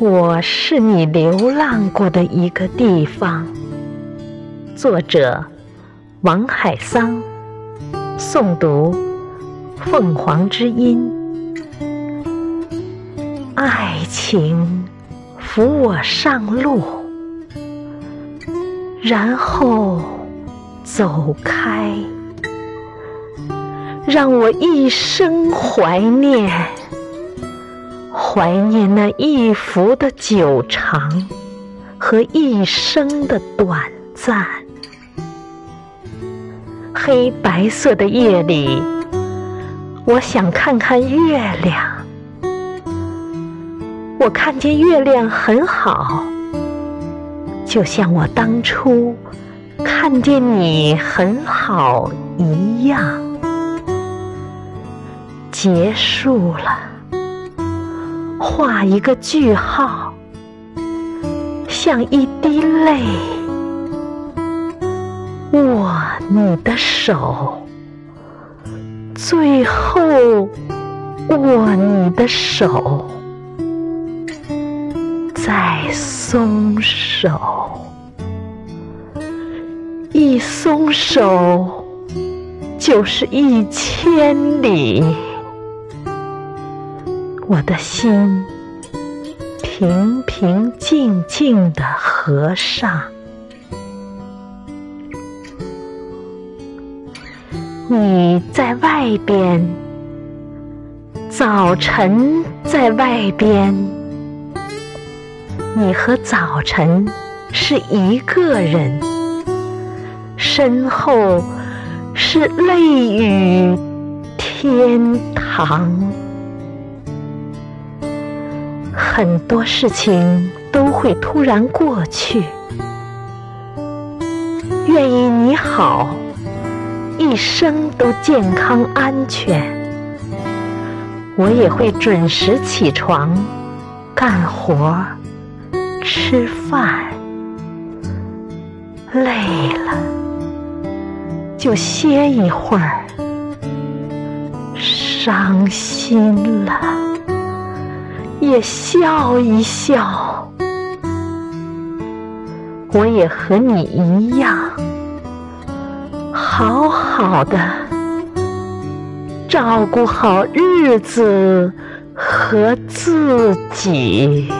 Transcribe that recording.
我是你流浪过的一个地方。作者：王海桑。诵读：凤凰之音。爱情扶我上路，然后走开，让我一生怀念。怀念那一幅的久长和一生的短暂。黑白色的夜里，我想看看月亮。我看见月亮很好，就像我当初看见你很好一样。结束了。画一个句号，像一滴泪，握你的手，最后握你的手，再松手，一松手就是一千里。我的心平平静静的合上，你在外边，早晨在外边，你和早晨是一个人，身后是泪雨天堂。很多事情都会突然过去。愿意你好，一生都健康安全。我也会准时起床，干活，吃饭。累了就歇一会儿，伤心了。笑一笑，我也和你一样，好好的照顾好日子和自己。